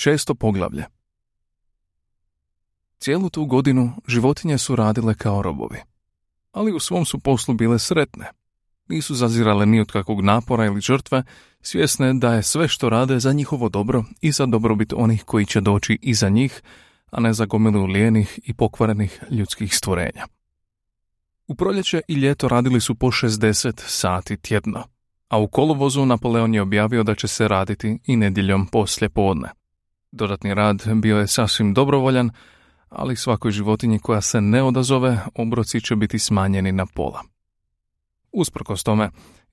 Šesto poglavlje Cijelu tu godinu životinje su radile kao robovi, ali u svom su poslu bile sretne. Nisu zazirale ni od kakvog napora ili žrtve, svjesne da je sve što rade za njihovo dobro i za dobrobit onih koji će doći iza njih, a ne za gomilu lijenih i pokvarenih ljudskih stvorenja. U proljeće i ljeto radili su po 60 sati tjedno, a u kolovozu Napoleon je objavio da će se raditi i nedjeljom poslje podne. Dodatni rad bio je sasvim dobrovoljan, ali svakoj životinji koja se ne odazove, obroci će biti smanjeni na pola. Usprkos tome,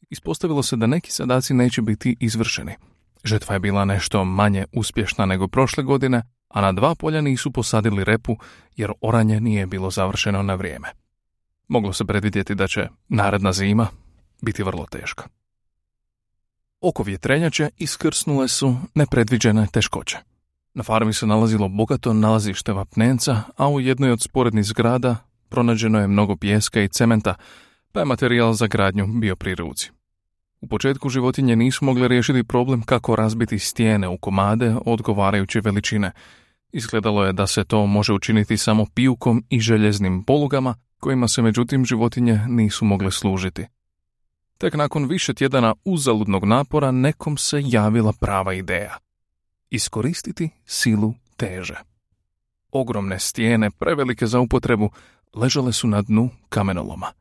ispostavilo se da neki zadaci neće biti izvršeni. Žetva je bila nešto manje uspješna nego prošle godine, a na dva polja nisu posadili repu jer oranje nije bilo završeno na vrijeme. Moglo se predvidjeti da će naredna zima biti vrlo teška. Oko vjetrenjače iskrsnule su nepredviđene teškoće. Na farmi se nalazilo bogato nalazište vapnenca, a u jednoj od sporednih zgrada pronađeno je mnogo pijeska i cementa, pa je materijal za gradnju bio pri ruci. U početku životinje nisu mogle riješiti problem kako razbiti stijene u komade odgovarajuće veličine. Izgledalo je da se to može učiniti samo pijukom i željeznim polugama, kojima se međutim životinje nisu mogle služiti. Tek nakon više tjedana uzaludnog napora nekom se javila prava ideja. Iskoristiti silu teže. Ogromne stijene, prevelike za upotrebu, ležale su na dnu kamenoloma.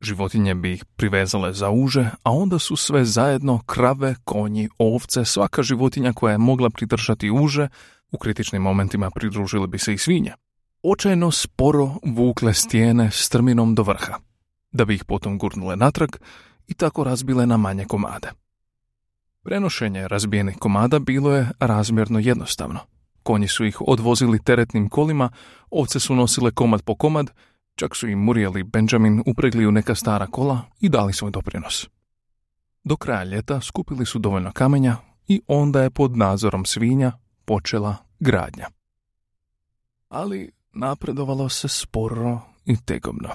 Životinje bi ih privezale za uže, a onda su sve zajedno krave, konji, ovce, svaka životinja koja je mogla pridržati uže, u kritičnim momentima pridružile bi se i svinje. Očajno sporo vukle stijene strminom do vrha, da bi ih potom gurnule natrag i tako razbile na manje komade. Prenošenje razbijenih komada bilo je razmjerno jednostavno. Konji su ih odvozili teretnim kolima, ovce su nosile komad po komad, čak su im i Benjamin upregli u neka stara kola i dali svoj doprinos. Do kraja ljeta skupili su dovoljno kamenja i onda je pod nadzorom svinja počela gradnja. Ali napredovalo se sporo i tegobno.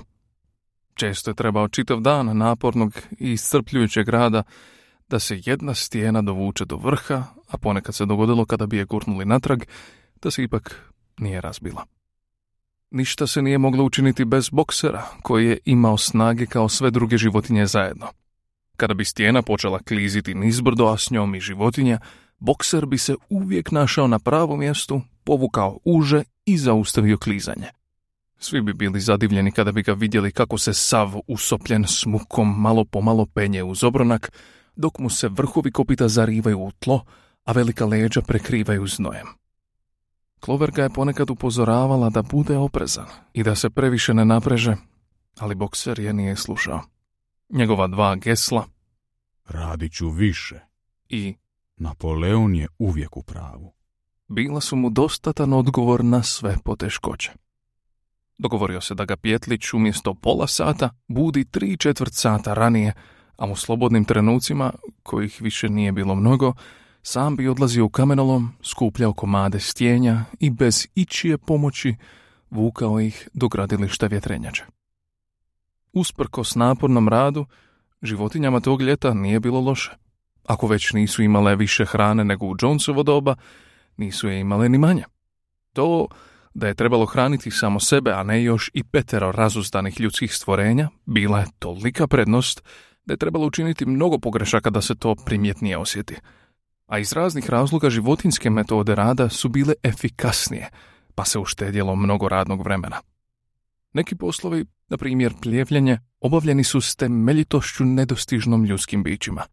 Često je trebao čitav dan napornog i iscrpljujućeg rada da se jedna stijena dovuče do vrha, a ponekad se dogodilo kada bi je gurnuli natrag, da se ipak nije razbila. Ništa se nije moglo učiniti bez boksera, koji je imao snage kao sve druge životinje zajedno. Kada bi stijena počela kliziti nizbrdo, a s njom i životinja, bokser bi se uvijek našao na pravom mjestu, povukao uže i zaustavio klizanje. Svi bi bili zadivljeni kada bi ga vidjeli kako se sav usopljen s mukom malo po malo penje uz obronak, dok mu se vrhovi kopita zarivaju u tlo, a velika leđa prekrivaju znojem. Klover ga je ponekad upozoravala da bude oprezan i da se previše ne napreže, ali bokser je nije slušao. Njegova dva gesla Radit ću više. i Napoleon je uvijek u pravu. bila su mu dostatan odgovor na sve poteškoće. Dogovorio se da ga Pjetlić umjesto pola sata budi tri četvrt sata ranije, a u slobodnim trenucima, kojih više nije bilo mnogo, sam bi odlazio u kamenolom, skupljao komade stjenja i bez ičije pomoći vukao ih do gradilišta vjetrenjača. Usprkos napornom radu, životinjama tog ljeta nije bilo loše. Ako već nisu imale više hrane nego u Jonesovo doba, nisu je imale ni manje. To da je trebalo hraniti samo sebe, a ne još i petero razuzdanih ljudskih stvorenja, bila je tolika prednost da je trebalo učiniti mnogo pogrešaka da se to primjetnije osjeti. A iz raznih razloga životinske metode rada su bile efikasnije, pa se uštedjelo mnogo radnog vremena. Neki poslovi, na primjer pljevljenje, obavljeni su s temeljitošću nedostižnom ljudskim bićima.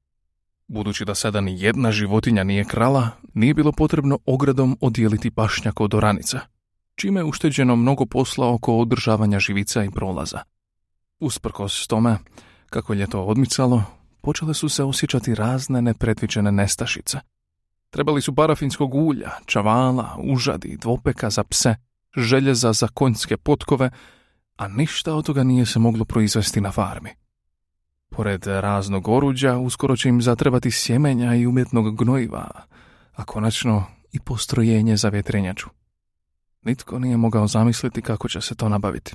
Budući da sada ni jedna životinja nije krala, nije bilo potrebno ogradom odijeliti pašnjak od oranica, čime je ušteđeno mnogo posla oko održavanja živica i prolaza. Usprkos tome, kako je ljeto odmicalo, počele su se osjećati razne nepredviđene nestašice. Trebali su parafinskog ulja, čavala, užadi, dvopeka za pse, željeza za konjske potkove, a ništa od toga nije se moglo proizvesti na farmi. Pored raznog oruđa, uskoro će im zatrebati sjemenja i umjetnog gnojiva, a konačno i postrojenje za vjetrenjaču. Nitko nije mogao zamisliti kako će se to nabaviti.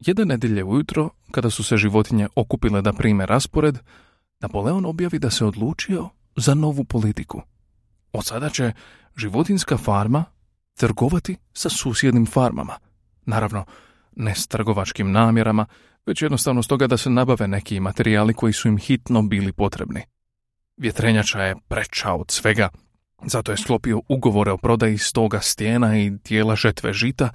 Jedne nedjelje ujutro, kada su se životinje okupile da prime raspored, Napoleon objavi da se odlučio za novu politiku. Od sada će životinska farma trgovati sa susjednim farmama. Naravno, ne s trgovačkim namjerama, već jednostavno stoga da se nabave neki materijali koji su im hitno bili potrebni. Vjetrenjača je preča od svega, zato je sklopio ugovore o prodaji stoga stijena i dijela žetve žita,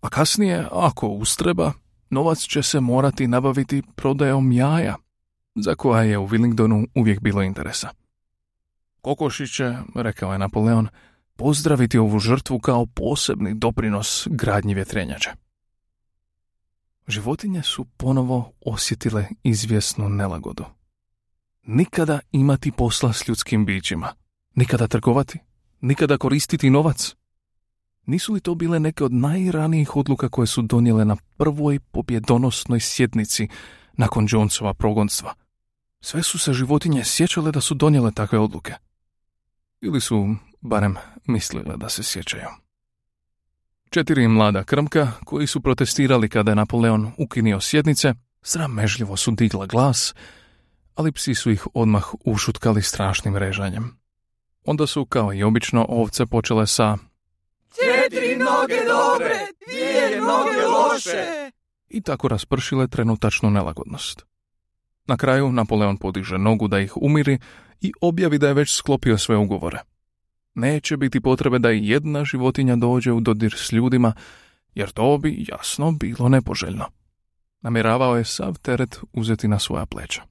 a kasnije, ako ustreba, novac će se morati nabaviti prodajom jaja, za koja je u Willingdonu uvijek bilo interesa. Kokoši će, rekao je Napoleon, pozdraviti ovu žrtvu kao posebni doprinos gradnji vjetrenjače. Životinje su ponovo osjetile izvjesnu nelagodu. Nikada imati posla s ljudskim bićima, nikada trgovati, nikada koristiti novac. Nisu li to bile neke od najranijih odluka koje su donijele na prvoj pobjedonosnoj sjednici nakon Jonesova progonstva? Sve su se životinje sjećale da su donijele takve odluke. Ili su barem mislile da se sjećaju. Četiri mlada krmka, koji su protestirali kada je Napoleon ukinio sjednice, sramežljivo su digla glas, ali psi su ih odmah ušutkali strašnim režanjem. Onda su, kao i obično, ovce počele sa Četiri noge dobre, dvije noge loše. I tako raspršile trenutačnu nelagodnost. Na kraju Napoleon podiže nogu da ih umiri i objavi da je već sklopio sve ugovore. Neće biti potrebe da i jedna životinja dođe u dodir s ljudima, jer to bi jasno bilo nepoželjno. Namjeravao je sav teret uzeti na svoja pleća.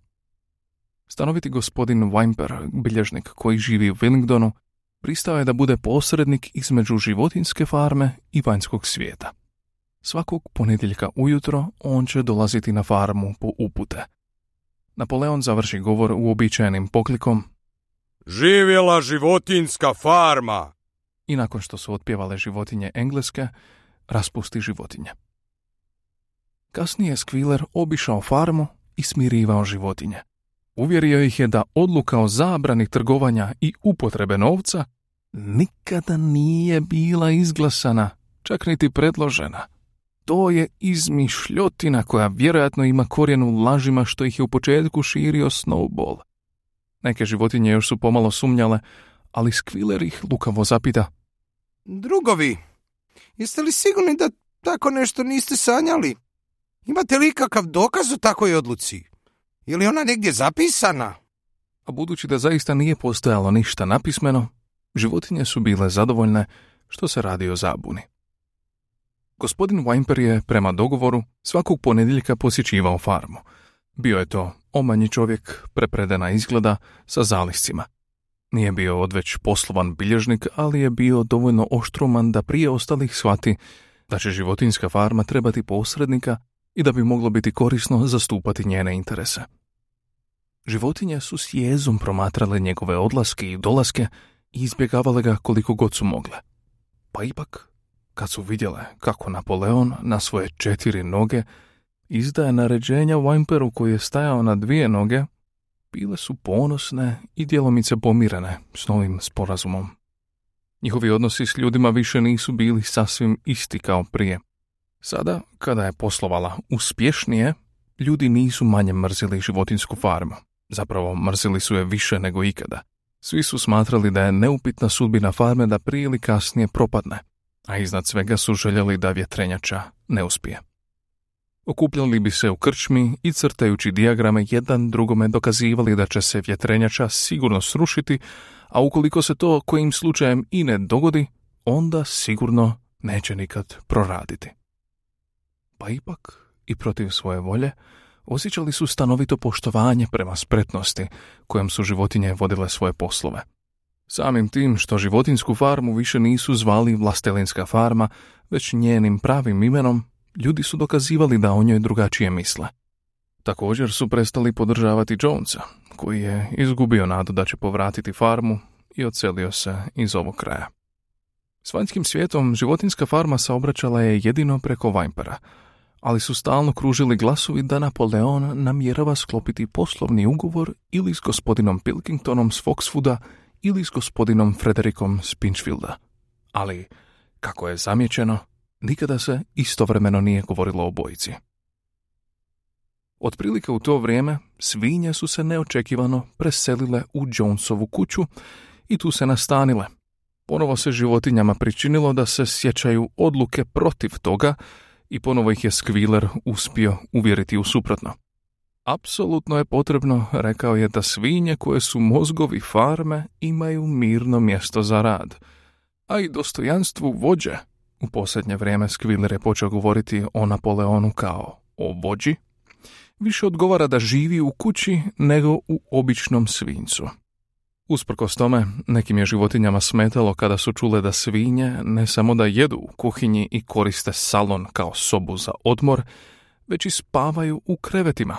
Stanoviti gospodin Wimper, bilježnik koji živi u Willingdonu, pristao je da bude posrednik između životinske farme i vanjskog svijeta. Svakog ponedjeljka ujutro on će dolaziti na farmu po upute. Napoleon završi govor uobičajenim poklikom Živjela životinska farma! i nakon što su otpjevale životinje engleske, raspusti životinje. Kasnije je Skviler obišao farmu i smirivao životinje. Uvjerio ih je da odluka o zabrani trgovanja i upotrebe novca nikada nije bila izglasana, čak niti predložena. To je izmišljotina koja vjerojatno ima korijen u lažima što ih je u početku širio Snowball. Neke životinje još su pomalo sumnjale, ali Skviler ih lukavo zapita. Drugovi, jeste li sigurni da tako nešto niste sanjali? Imate li kakav dokaz o takvoj odluci? Je li ona negdje zapisana? A budući da zaista nije postojalo ništa napismeno, životinje su bile zadovoljne što se radi o zabuni. Gospodin Wimper je, prema dogovoru, svakog ponedjeljka posjećivao farmu. Bio je to omanji čovjek, prepredena izgleda, sa zaliscima. Nije bio odveć poslovan bilježnik, ali je bio dovoljno oštruman da prije ostalih shvati da će životinska farma trebati posrednika i da bi moglo biti korisno zastupati njene interese. Životinje su s jezom promatrale njegove odlaske i dolaske i izbjegavale ga koliko god su mogle. Pa ipak, kad su vidjele kako Napoleon na svoje četiri noge izdaje naređenja Wimperu koji je stajao na dvije noge, bile su ponosne i djelomice pomirene s novim sporazumom. Njihovi odnosi s ljudima više nisu bili sasvim isti kao prije. Sada, kada je poslovala uspješnije, ljudi nisu manje mrzili životinsku farmu. Zapravo, mrzili su je više nego ikada. Svi su smatrali da je neupitna sudbina farme da prije ili kasnije propadne, a iznad svega su željeli da vjetrenjača ne uspije. Okupljali bi se u krčmi i crtajući dijagrame jedan drugome dokazivali da će se vjetrenjača sigurno srušiti, a ukoliko se to kojim slučajem i ne dogodi, onda sigurno neće nikad proraditi. Pa ipak, i protiv svoje volje, osjećali su stanovito poštovanje prema spretnosti kojom su životinje vodile svoje poslove. Samim tim što životinsku farmu više nisu zvali vlastelinska farma, već njenim pravim imenom, ljudi su dokazivali da o njoj drugačije misle. Također su prestali podržavati Jonesa, koji je izgubio nadu da će povratiti farmu i odselio se iz ovog kraja. S vanjskim svijetom životinska farma saobraćala je jedino preko Vajmpera, ali su stalno kružili glasovi da Napoleon namjerava sklopiti poslovni ugovor ili s gospodinom Pilkingtonom s Foxwooda ili s gospodinom Frederikom s Pinchfielda. Ali, kako je zamjećeno, nikada se istovremeno nije govorilo o bojici. Otprilike u to vrijeme svinje su se neočekivano preselile u Jonesovu kuću i tu se nastanile. Ponovo se životinjama pričinilo da se sjećaju odluke protiv toga i ponovo ih je Skviler uspio uvjeriti u suprotno. Apsolutno je potrebno, rekao je, da svinje koje su mozgovi farme imaju mirno mjesto za rad, a i dostojanstvu vođe. U posljednje vrijeme Skviler je počeo govoriti o Napoleonu kao o vođi, više odgovara da živi u kući nego u običnom svincu. Usprkos tome, nekim je životinjama smetalo kada su čule da svinje ne samo da jedu u kuhinji i koriste salon kao sobu za odmor, već i spavaju u krevetima.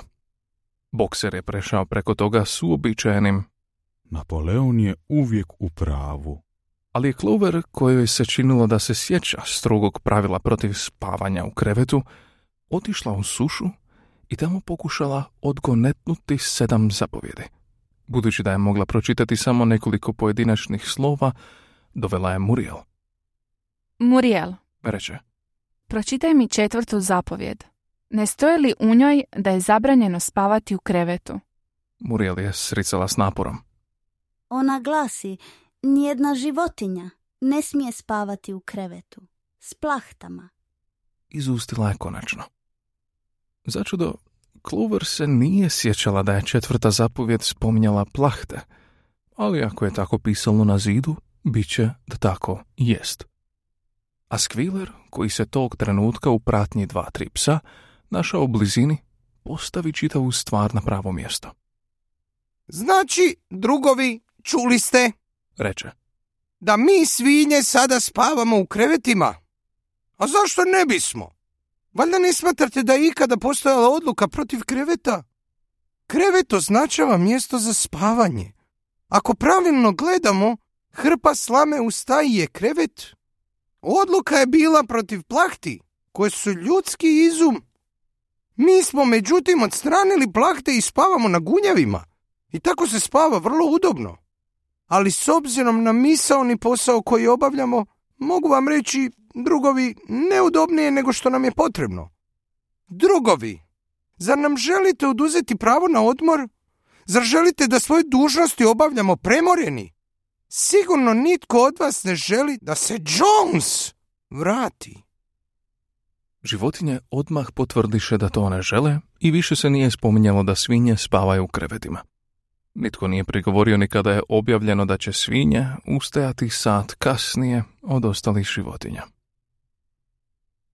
Bokser je prešao preko toga s uobičajenim. Napoleon je uvijek u pravu. Ali je Clover, kojoj se činilo da se sjeća strogog pravila protiv spavanja u krevetu, otišla u sušu i tamo pokušala odgonetnuti sedam zapovjedi. Budući da je mogla pročitati samo nekoliko pojedinačnih slova, dovela je Muriel. Muriel, Reče, pročitaj mi četvrtu zapovjed. Ne stoji li u njoj da je zabranjeno spavati u krevetu? Muriel je sricala s naporom. Ona glasi, nijedna životinja ne smije spavati u krevetu. S plahtama. Izustila je konačno. Začudo, Clover se nije sjećala da je četvrta zapovjed spominjala plahte, ali ako je tako pisalo na zidu, bit će da tako jest. A Skviler, koji se tog trenutka u pratnji dva tri psa, našao u blizini, postavi čitavu stvar na pravo mjesto. Znači, drugovi, čuli ste Reče, da mi svinje sada spavamo u krevetima? A zašto ne bismo? Valjda ne smatrate da je ikada postojala odluka protiv kreveta? Krevet označava mjesto za spavanje. Ako pravilno gledamo, hrpa slame u staji je krevet. Odluka je bila protiv plahti, koje su ljudski izum. Mi smo međutim odstranili plahte i spavamo na gunjevima. I tako se spava vrlo udobno. Ali s obzirom na misaoni posao koji obavljamo, mogu vam reći, drugovi, neudobnije nego što nam je potrebno. Drugovi, zar nam želite oduzeti pravo na odmor? Zar želite da svoje dužnosti obavljamo premoreni? Sigurno nitko od vas ne želi da se Jones vrati. životinje odmah potvrdiše da to ne žele i više se nije spominjalo da svinje spavaju u krevetima. Nitko nije prigovorio ni kada je objavljeno da će svinje ustajati sat kasnije od ostalih životinja.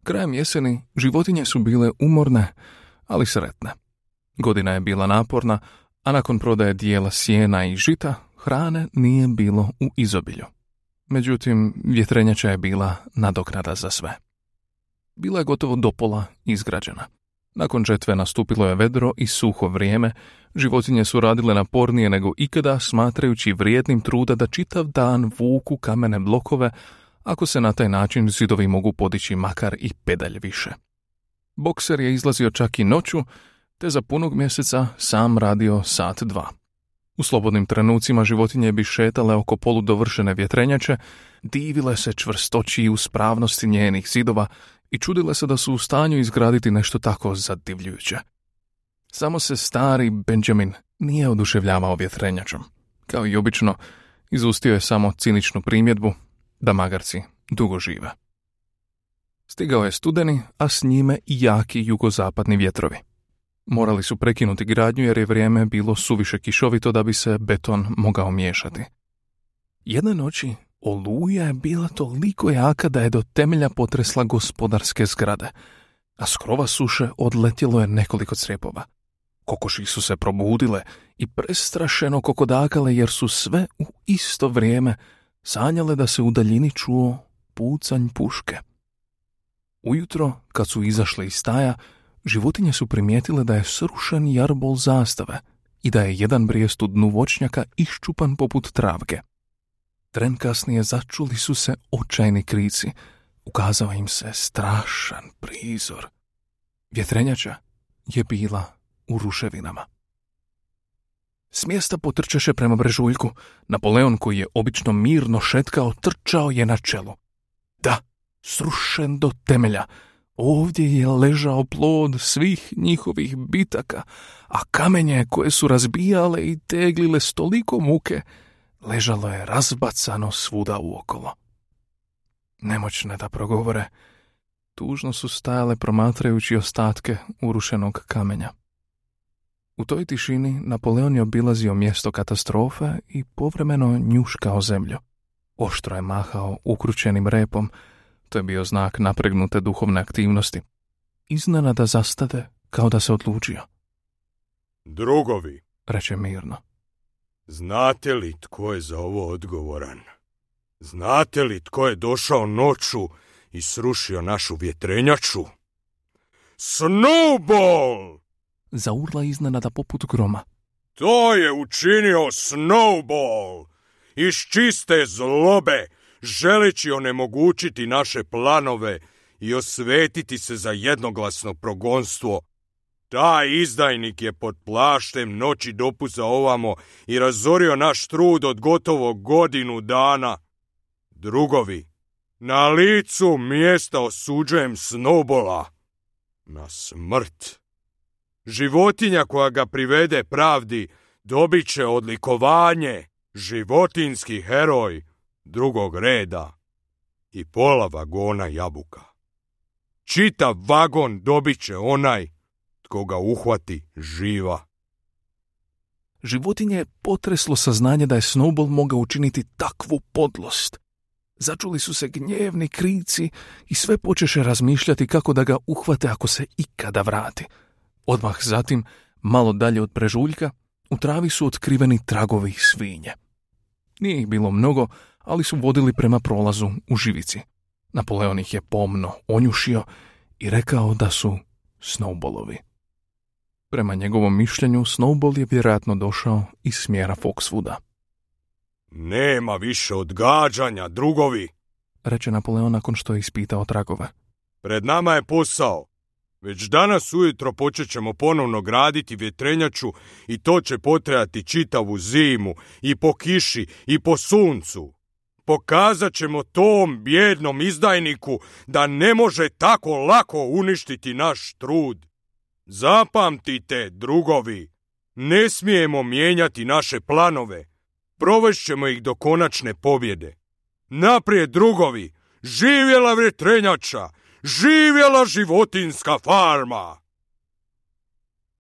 Krajem jeseni životinje su bile umorne, ali sretne. Godina je bila naporna, a nakon prodaje dijela sjena i žita, hrane nije bilo u izobilju. Međutim, vjetrenjača je bila nadoknada za sve. Bila je gotovo do pola izgrađena. Nakon žetve nastupilo je vedro i suho vrijeme, životinje su radile napornije nego ikada, smatrajući vrijednim truda da čitav dan vuku kamene blokove, ako se na taj način zidovi mogu podići makar i pedalj više. Bokser je izlazio čak i noću, te za punog mjeseca sam radio sat dva. U slobodnim trenucima životinje bi šetale oko poludovršene vjetrenjače, divile se čvrstoći i uspravnosti njenih zidova i čudile se da su u stanju izgraditi nešto tako zadivljujuće. Samo se stari Benjamin nije oduševljavao vjetrenjačom. Kao i obično, izustio je samo ciničnu primjedbu da magarci dugo žive. Stigao je studeni, a s njime i jaki jugozapadni vjetrovi. Morali su prekinuti gradnju jer je vrijeme bilo suviše kišovito da bi se beton mogao miješati. Jedne noći oluja je bila toliko jaka da je do temelja potresla gospodarske zgrade, a s krova suše odletjelo je nekoliko crepova. Kokoši su se probudile i prestrašeno kokodakale jer su sve u isto vrijeme sanjale da se u daljini čuo pucanj puške. Ujutro, kad su izašle iz staja, životinje su primijetile da je srušen jarbol zastave i da je jedan brijest u dnu voćnjaka iščupan poput travke. Tren kasnije začuli su se očajni krici. Ukazao im se strašan prizor. Vjetrenjača je bila u ruševinama. S mjesta potrčeše prema brežuljku. Napoleon koji je obično mirno šetkao, trčao je na čelu. Da, srušen do temelja. Ovdje je ležao plod svih njihovih bitaka, a kamenje koje su razbijale i teglile s toliko muke, ležalo je razbacano svuda uokolo. Nemoćne da progovore, tužno su stajale promatrajući ostatke urušenog kamenja. U toj tišini Napoleon je obilazio mjesto katastrofe i povremeno njuškao zemlju. Oštro je mahao ukručenim repom, to je bio znak napregnute duhovne aktivnosti. Iznenada zastade kao da se odlučio. Drugovi, Reče mirno. znate li tko je za ovo odgovoran? Znate li tko je došao noću i srušio našu vjetrenjaču? Snowball! Zaurla iznenada poput groma. To je učinio Snowball! Iz čiste zlobe, želeći onemogućiti naše planove i osvetiti se za jednoglasno progonstvo. Taj izdajnik je pod plaštem noći dopuza ovamo i razorio naš trud od gotovo godinu dana. Drugovi, na licu mjesta osuđujem Snowballa. Na smrt. Životinja koja ga privede pravdi dobit će odlikovanje, životinski heroj drugog reda i pola vagona jabuka. Čitav vagon dobit će onaj tko ga uhvati živa. Životinje je potreslo saznanje da je Snowball mogao učiniti takvu podlost. Začuli su se gnjevni krici i sve počeše razmišljati kako da ga uhvate ako se ikada vrati. Odmah zatim, malo dalje od prežuljka, u travi su otkriveni tragovi svinje. Nije ih bilo mnogo, ali su vodili prema prolazu u živici. Napoleon ih je pomno onjušio i rekao da su Snowballovi. Prema njegovom mišljenju, Snowball je vjerojatno došao iz smjera Foxwooda. Nema više odgađanja, drugovi. Reče Napoleon nakon što je ispitao tragove. Pred nama je posao. Već danas ujutro počet ćemo ponovno graditi vjetrenjaču i to će potrajati čitavu zimu i po kiši i po suncu. Pokazat ćemo tom bjednom izdajniku da ne može tako lako uništiti naš trud. Zapamtite, drugovi, ne smijemo mijenjati naše planove. Provešćemo ih do konačne pobjede. Naprijed, drugovi, živjela vjetrenjača, živjela životinska farma!